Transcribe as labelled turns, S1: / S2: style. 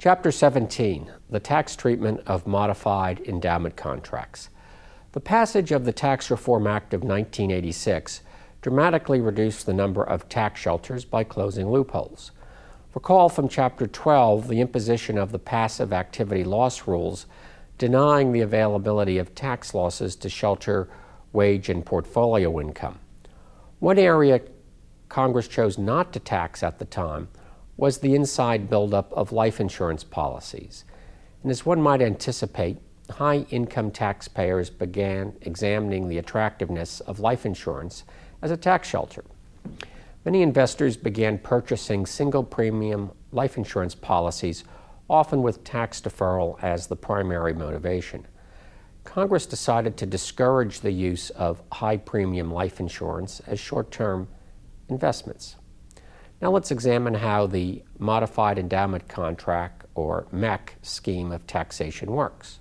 S1: Chapter 17 The Tax Treatment of Modified Endowment Contracts. The passage of the Tax Reform Act of 1986 dramatically reduced the number of tax shelters by closing loopholes. Recall from Chapter 12 the imposition of the passive activity loss rules, denying the availability of tax losses to shelter wage and portfolio income. One area Congress chose not to tax at the time was the inside buildup of life insurance policies. And as one might anticipate, high income taxpayers began examining the attractiveness of life insurance as a tax shelter. Many investors began purchasing single premium life insurance policies, often with tax deferral as the primary motivation. Congress decided to discourage the use of high premium life insurance as short term investments. Now let's examine how the Modified Endowment Contract, or MEC, scheme of taxation works.